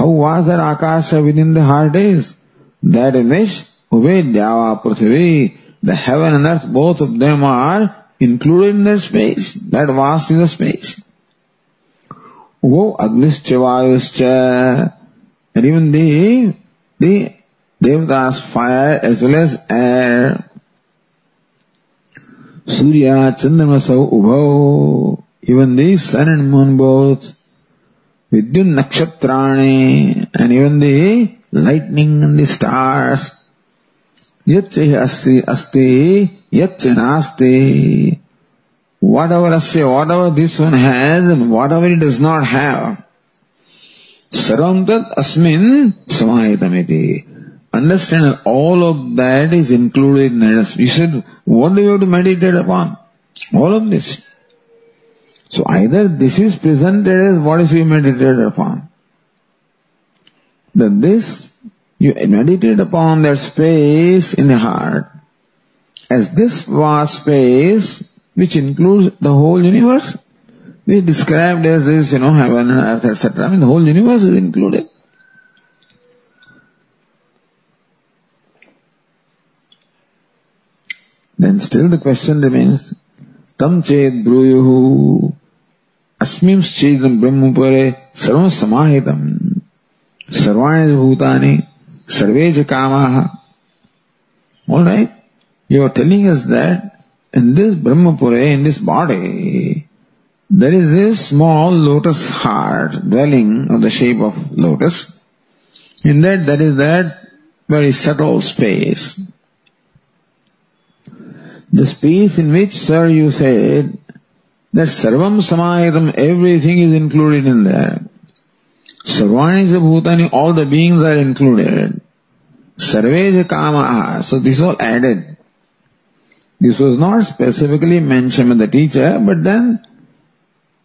how was that Akasha within the heart is? That in which Uvedyava Prithvi, the heaven and earth, both of them are included in that space. That vast is the space. Wo Agnischavayuscha, and even the, the Devdas fire as well as air. Surya, Chandramasau, Ubho, even the sun and moon both. Vidyun nakshatrani and even the lightning and the stars. Yatche asti asti yatche nasti. Whatever asya, whatever this one has and whatever it does not have. Sarvam tat asmin samahitamiti. Understand that all of that is included in us. You said, what do you have to meditate upon? All of this. So either this is presented as what is we meditated upon. That this, you meditate upon that space in the heart as this vast space which includes the whole universe. We described as this, you know, heaven and earth, etc. I mean, the whole universe is included. Then still the question remains, tam ched bruyuhu अस्मिंश्चेदम ब्रह्म पर सर्व समाहितम सर्वाणी भूतानि Sarveja Kamaha. Alright? You are telling us that in this Brahmapura, in this body, there is a small lotus heart dwelling on the shape of lotus. In that, there is that very subtle space. The space in which, sir, you said that sarvam samayatam, everything is included in there. Sarvani bhutani, all the beings are included. Sarveja Kamaha, so this all added. This was not specifically mentioned by the teacher, but then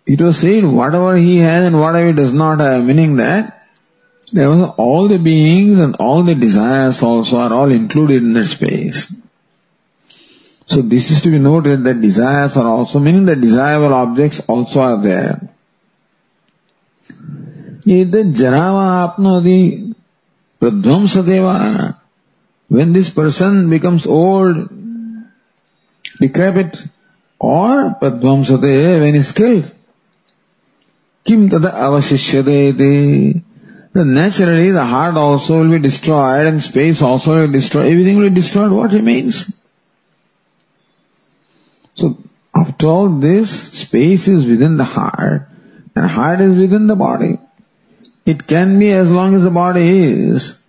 it was said whatever he has and whatever he does not have, meaning that there was all the beings and all the desires also are all included in that space. So this is to be noted that desires are also, meaning that desirable objects also are there. Apnodi pradvamsadeva. When this person becomes old, decrepit, or pradvamsade when he is killed, kim tada avashishyade then naturally the heart also will be destroyed and space also will be destroyed. Everything will be destroyed. What remains? So after all this, space is within the heart and heart is within the body. It can be as long as the body is.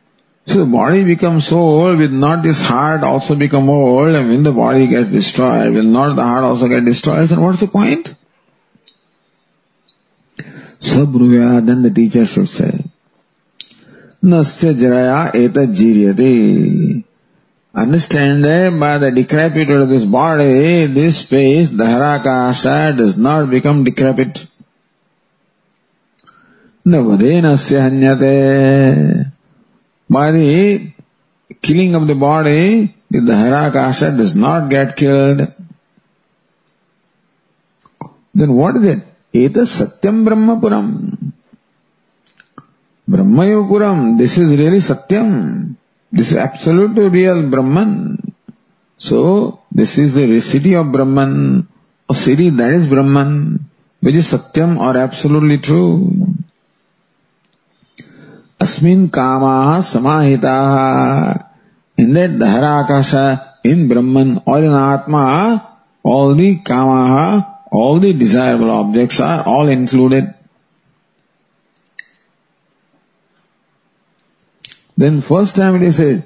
So the body becomes so old, will not this heart also become old and when the body gets destroyed, will not the heart also get destroyed? And what's the point? Sabruvya, then the teacher should say, Nasya jaraya eta jiryate. Understand that by the decrepitude of this body, this space, the harakasha, does not become decrepit. Then what is it? Eta satyam brahmapuram. Brahmayopuram, this is really Satyam. This is absolutely real Brahman. So, this is the city of Brahman, a city that is Brahman, which is Satyam or absolutely true. अस्मिन कामा समाहिता। In that आकाश इन ब्रह्मन और in atma all the kama all the desirable objects are all included then first time it is it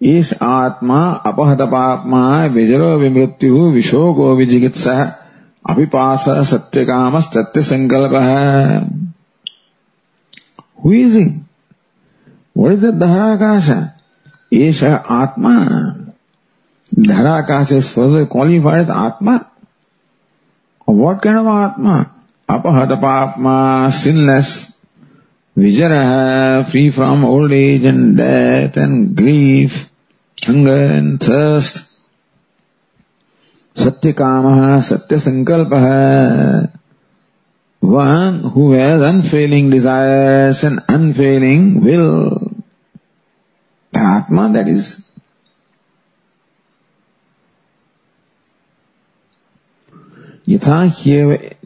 is atma अपहत पापमा विजरो विमृत्यु विशोको विजिगित्सा अभिपास सत्य काम सत्य संकल्प है हुई जी Is the Dharakasha? Esha Atma. Dharakasha is further qualified as Atma. What kind of Atma? Apahata Papma, sinless, Vijara, free from old age and death and grief, hunger and thirst. Satyakamaha, Satyasankalpaha. One who has unfailing desires and unfailing will. The Atma, that is यथा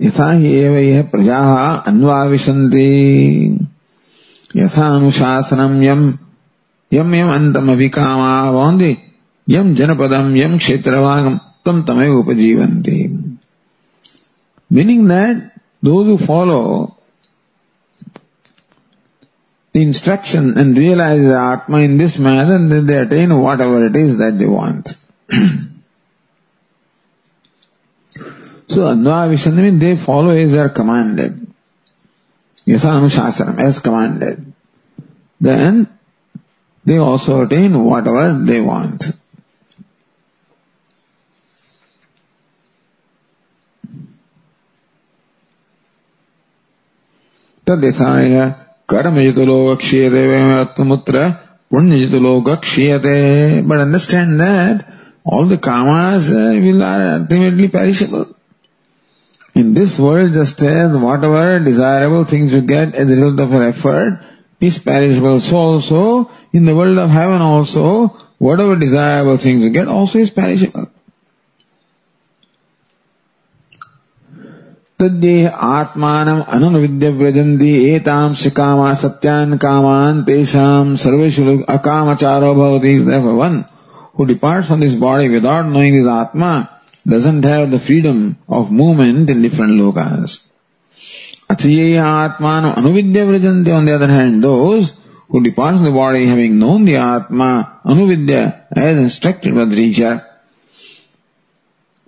यथा हि एव यः प्रजाः अन्वाविशन्ति यथानुशासनम यम यम यम अंतमभिकामा भवन्ति यम जनपदम यम क्षेत्रभागम तम तमेव उपजीवन्ति those who follow the instruction and realize the Atma in this manner, then they attain whatever it is that they want. so Anvavishana means they follow as they are commanded. Yasanushasanam, as commanded. Then they also attain whatever they want. तद्यथाय Karma Kshiyate Atmamutra Punya Kshiyate. But understand that all the karmas uh, will ultimately perishable. In this world, just as whatever desirable things you get as a result of your effort is perishable, so also in the world of heaven also, whatever desirable things you get also is perishable. तद्देह आत्मानम अनुविद्य व्रजन्ति एताम कामा सत्यान कामान तेषाम सर्वेषु अकामचारो भवति one who departs from this body without knowing his atma doesn't have the freedom of movement in different lokas. Athiyeya atmano anuvidya vrajanti on the other hand, those who depart from the body having known the atma, anuvidya, as instructed by the teacher,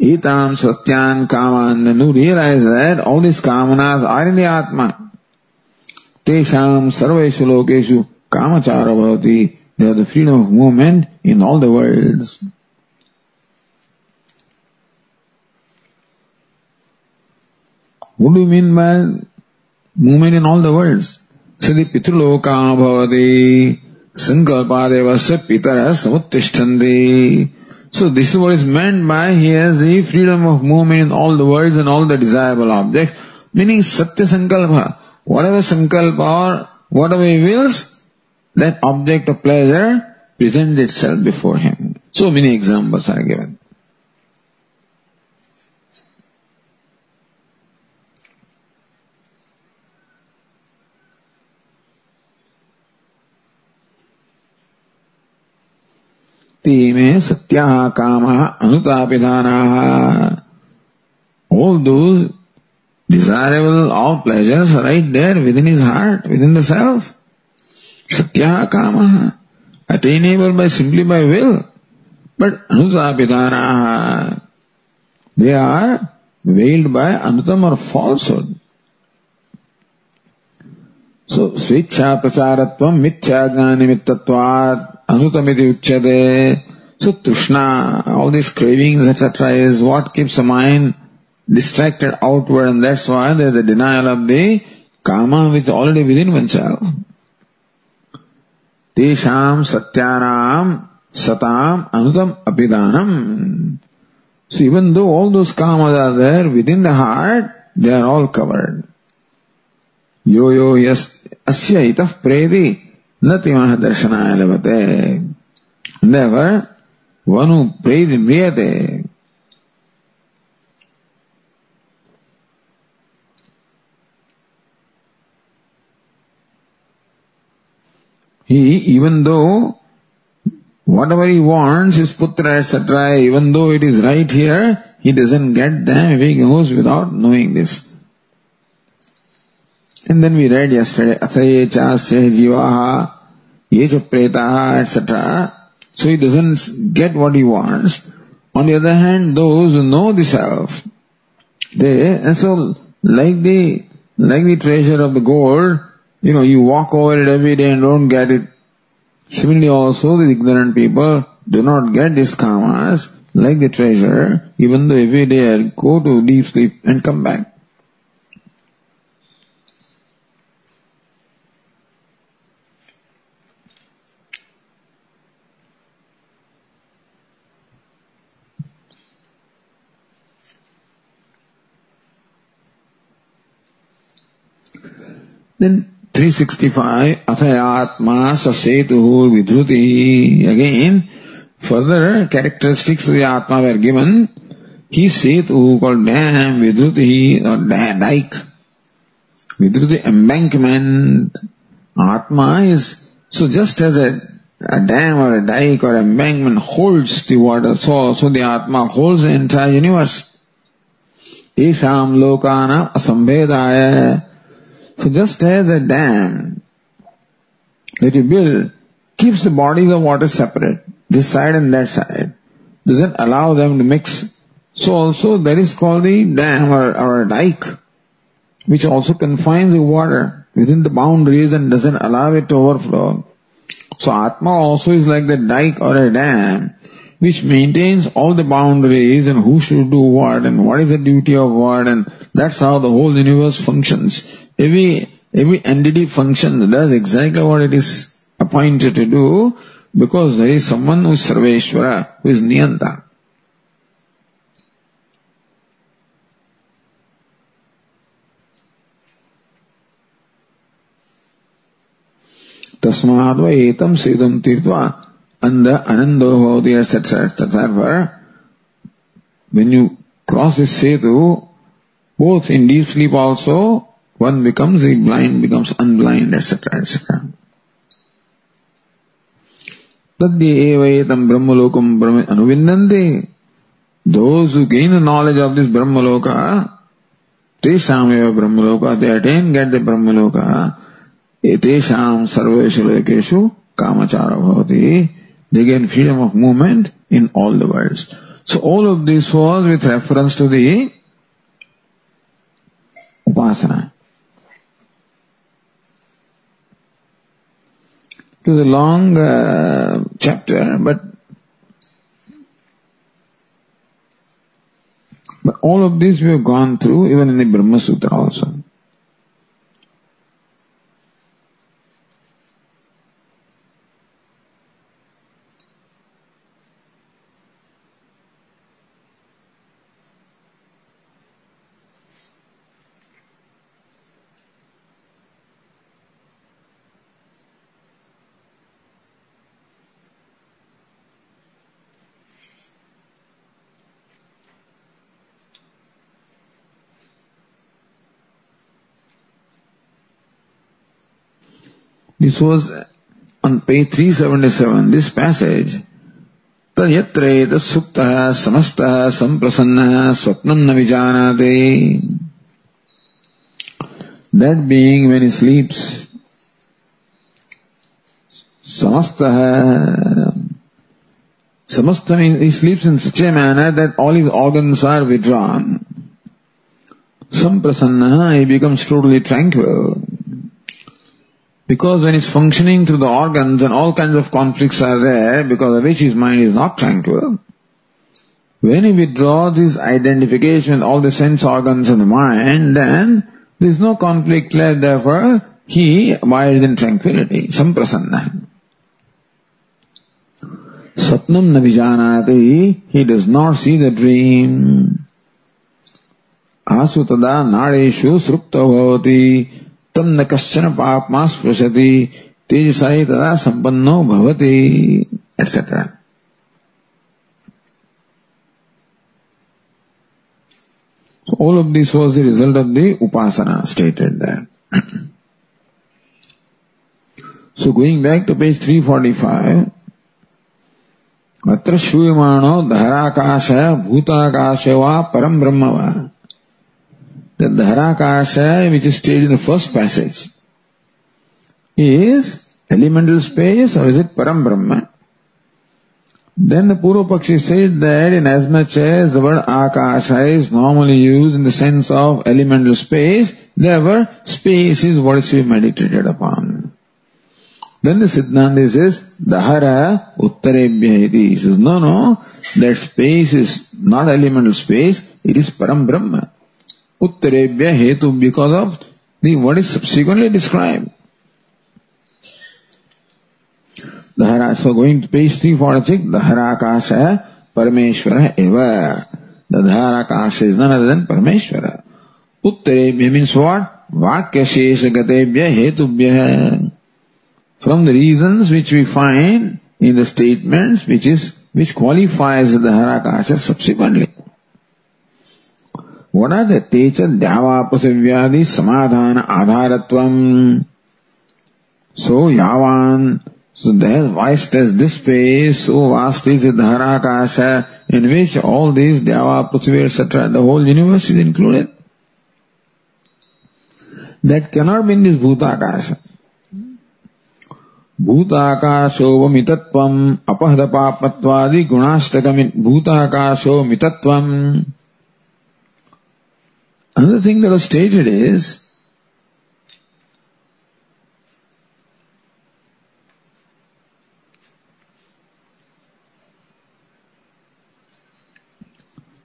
etam satyan kaman, who realize that all these kamanas are in the atma. Tesham sarveshu lokeshu kamachara bhavati, they have the freedom of movement in all the worlds. What do you mean by movement in all the worlds? Sadi pitruloka bhavati sankalpadevasya pitara samuttishthandi. So this is what is meant by he has the freedom of movement in all the worlds and all the desirable objects, meaning satya sankalpa. Whatever sankalpa or whatever he wills, that object of pleasure presents itself before him. So many examples are given. तीमे सत्या काम अनुतापिधान all those desirable of pleasures right there within is heart within the self Satya काम attainable by simply by will but अनुतापिधान they are veiled by अनुतम और falsehood सो स्वेच्छा प्रचारत्व मिथ्या ज्ञान निमित्तत्वात् anutamiti uchyate. So Tushna, all these cravings, etc. is what keeps the mind distracted outward and that's why there's a denial of the karma which already within oneself. Tesham satyanam satam anutam apidanam. So even though all those karmas are there within the heart, they are all covered. Yo yo yas asya itah predi Labate. Never one who prays in Riyate. He, even though whatever he wants, his putra, etc., even though it is right here, he doesn't get them if he goes without knowing this. And then we read yesterday, Athaye chasya jivaha, yecha pretaha, etc. So he doesn't get what he wants. On the other hand, those who know the self, they, and so like the, like the treasure of the gold, you know, you walk over it every day and don't get it. Similarly also the ignorant people do not get these karmas like the treasure, even though every day I go to deep sleep and come back. Then 365, Athayatma Sasetuhu Vidhuti. Again, further characteristics of the Atma were given. He Setu called dam, Vidhuti or dike. Vidhuti embankment. Atma is, so just as a, a dam or a dike or embankment holds the water, so, so the Atma holds the entire universe. Isham lokana asambedaya so just as a dam that you build keeps the bodies of water separate, this side and that side, doesn't allow them to mix. So also that is called the dam or, or a dike, which also confines the water within the boundaries and doesn't allow it to overflow. So Atma also is like the dike or a dam, which maintains all the boundaries and who should do what and what is the duty of what and that's how the whole universe functions. Every, every entity functions does exactly what it is appointed to do because there is someone who is Sarveshwara, who is Niyanta. तस्माद् एतम सेदम तीर्थवा अंध आनंदो भवति etc etc when you cross this setu both in deep sleep also one becomes the blind becomes unblind, etc., etc. Tadyevayetam brahmalokam brahma anuvinnante. Those who gain the knowledge of this brahmaloka, तेषामेव ब्रह्मलोका they attain get the brahmaloka एतेषाम सर्वेषु लोकेषु कामचार भवति they gain freedom of movement in all the worlds so all of this was with reference to the upasana It was a long uh, chapter, but But all of this we have gone through even in the Brahma Sutra also. This was on page 377, this passage. तयत्रेत सुप्तः समस्तः सम्प्रसन्नः स्वप्नं न विजानाते being when he sleeps, samastah, samastha means he sleeps in such a manner that all his organs are withdrawn. Samprasanna, he becomes totally tranquil. Because when he's functioning through the organs and all kinds of conflicts are there, because of which his mind is not tranquil, when he withdraws his identification with all the sense organs and the mind, then there is no conflict left, therefore he abides in tranquility, samprasanna. Satnam navijanati, he does not see the dream. Asutada srupta bhavati, तम न कश्चन पापमा स्पृशति तेज साई तदा संपन्नो भवति So all of this was the result of the upasana stated there. so going back to page 345, अत्र श्रूयमाणो धराकाश भूताकाश वा परम ब्रह्म वा the Dharakasha, which is stated in the first passage, is elemental space or is it Param Brahma? Then the Purva Pakshi said that in as the word Akasha is normally used in the sense of elemental space, therefore space is what is to be meditated upon. Then the Siddhanta says, Dahara Uttarebhya iti. He says, no, no, that space is not elemental space, it is Param Brahma. Uttarebhya hetu because of the what is subsequently described. Dhara, so going to page 346, Dharakasha Parameshwara eva. The Dharakasha is none other than Parameshwara. Uttarebhya means what? Vakya Shesha Gatebhya Hetubhya. From the reasons which we find in the statements which is, which qualifies the Dharakasha subsequently. Are the techa dhyavapasavyadi samadhana? So yavan, so there vast as this space, so vast is the dharakasha, in which all these dhyava, prithvi, etc., the whole universe is included. That cannot be in this bhutakasha. भूताकाशो मितत्वम् अपहदपापत्वादि गुणाष्टकमि भूताकाशो मितत्वम् Another thing that was stated is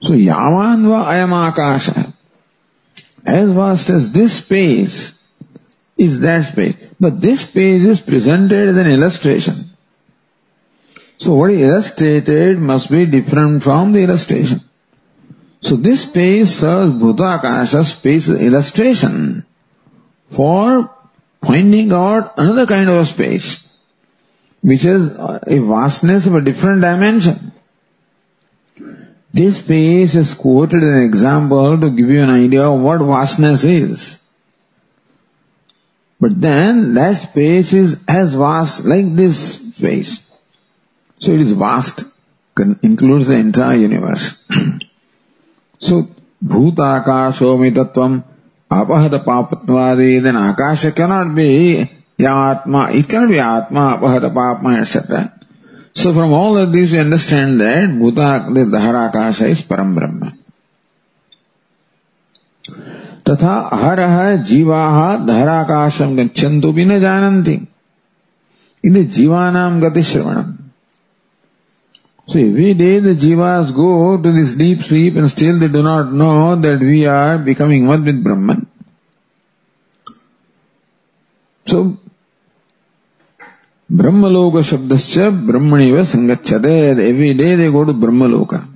So Yaman va ayam As vast as this space is that space. But this space is presented as an illustration. So what is illustrated must be different from the illustration. So this space serves Bhutakasha space illustration for pointing out another kind of space, which is a vastness of a different dimension. This space is quoted as an example to give you an idea of what vastness is. But then that space is as vast like this space. So it is vast, includes the entire universe. सो भूत आकाशो मितत्व अपहत पापत्वादी then akasha cannot be atma it cannot be atma अपहत पाप except so from all of this you understand that bhuta akasha is परम ब्रह्म तथा हर हर जीवा धराकाशम गच्छन्तु न जानन्ति। इन जीवानाम every day the jivas go to this deep sleep and still they do not know that we are becoming one with Brahman. So, Brahmaloka Shabdasya Brahmaniva Sangachade. Every day they go to Brahmaloka.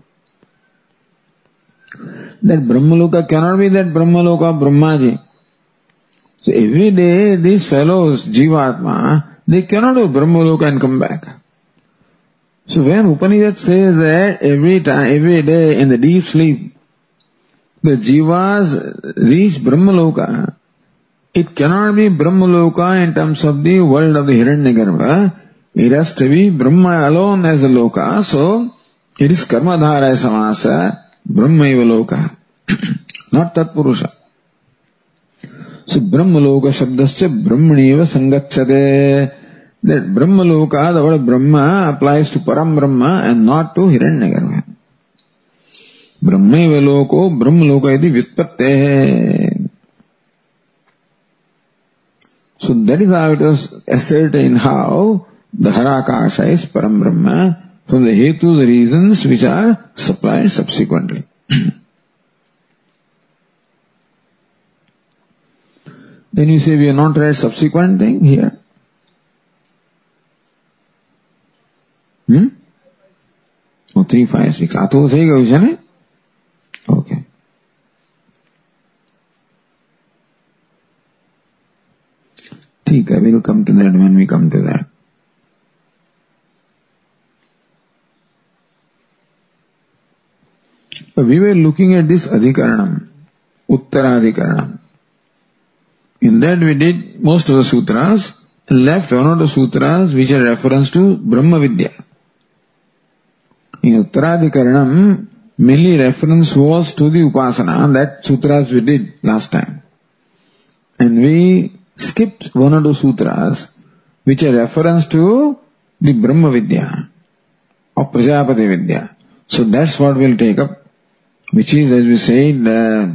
That Brahmaloka cannot be that Brahmaloka Brahmaji. So every day these fellows, Jivatma, they cannot do Brahmaloka and come back. So when Upanishad says that every time, every day in the deep sleep, the jivas reach Brahmaloka, it cannot be Brahmaloka in terms of the world of the Hiranyagarbha. It has to be Brahma alone as a loka. So it is Karmadhara Samasa, Brahmaiva loka, not Tatpurusha. So Brahmaloka Shabdasya Brahmaniva Sangachade. That Brahmaloka, the word Brahma applies to Param Brahma and not to Hiranyagarbha. ब्रह्मैव लोको ब्रह्मलोक यदि व्युत्पत्ते So that is how it was ascertained how the Harakasha is Param Brahma from the Hetu, the reasons which are supplied subsequently. then you say we are not read subsequent thing here. or 356. Atosega vision, eh? Okay. ठीक है will come to that when we come to that we were looking at this adhikaranam, uttaradikarnam. In that we did most of the sutras, left one or two sutras which are reference to Brahma Vidya. In Uttaradhikaranam, mainly reference was to the Upasana, that sutras we did last time. And we skipped one or two sutras which are reference to the Brahma Vidya or Prajapati Vidya. So that's what we'll take up, which is as we said, uh,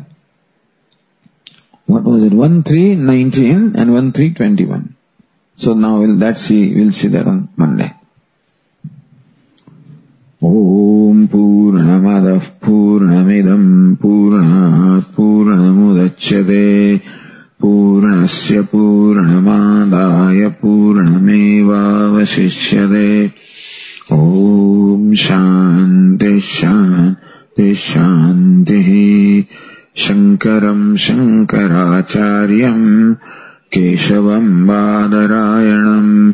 what was it, 1319 and 1321. So now we'll that see, we'll see that on Monday. ॐ पूर्णमदः पूर्णमिदम् पूर्णात् पूर्णमुदच्यते पूर्णस्य पूर्णमादाय पूर्णमेवावशिष्यते। ॐ शान्तिः शान्तिः शान्तिः। शङ्करम् शङ्कराचार्यम् केशवम् बादरायणम्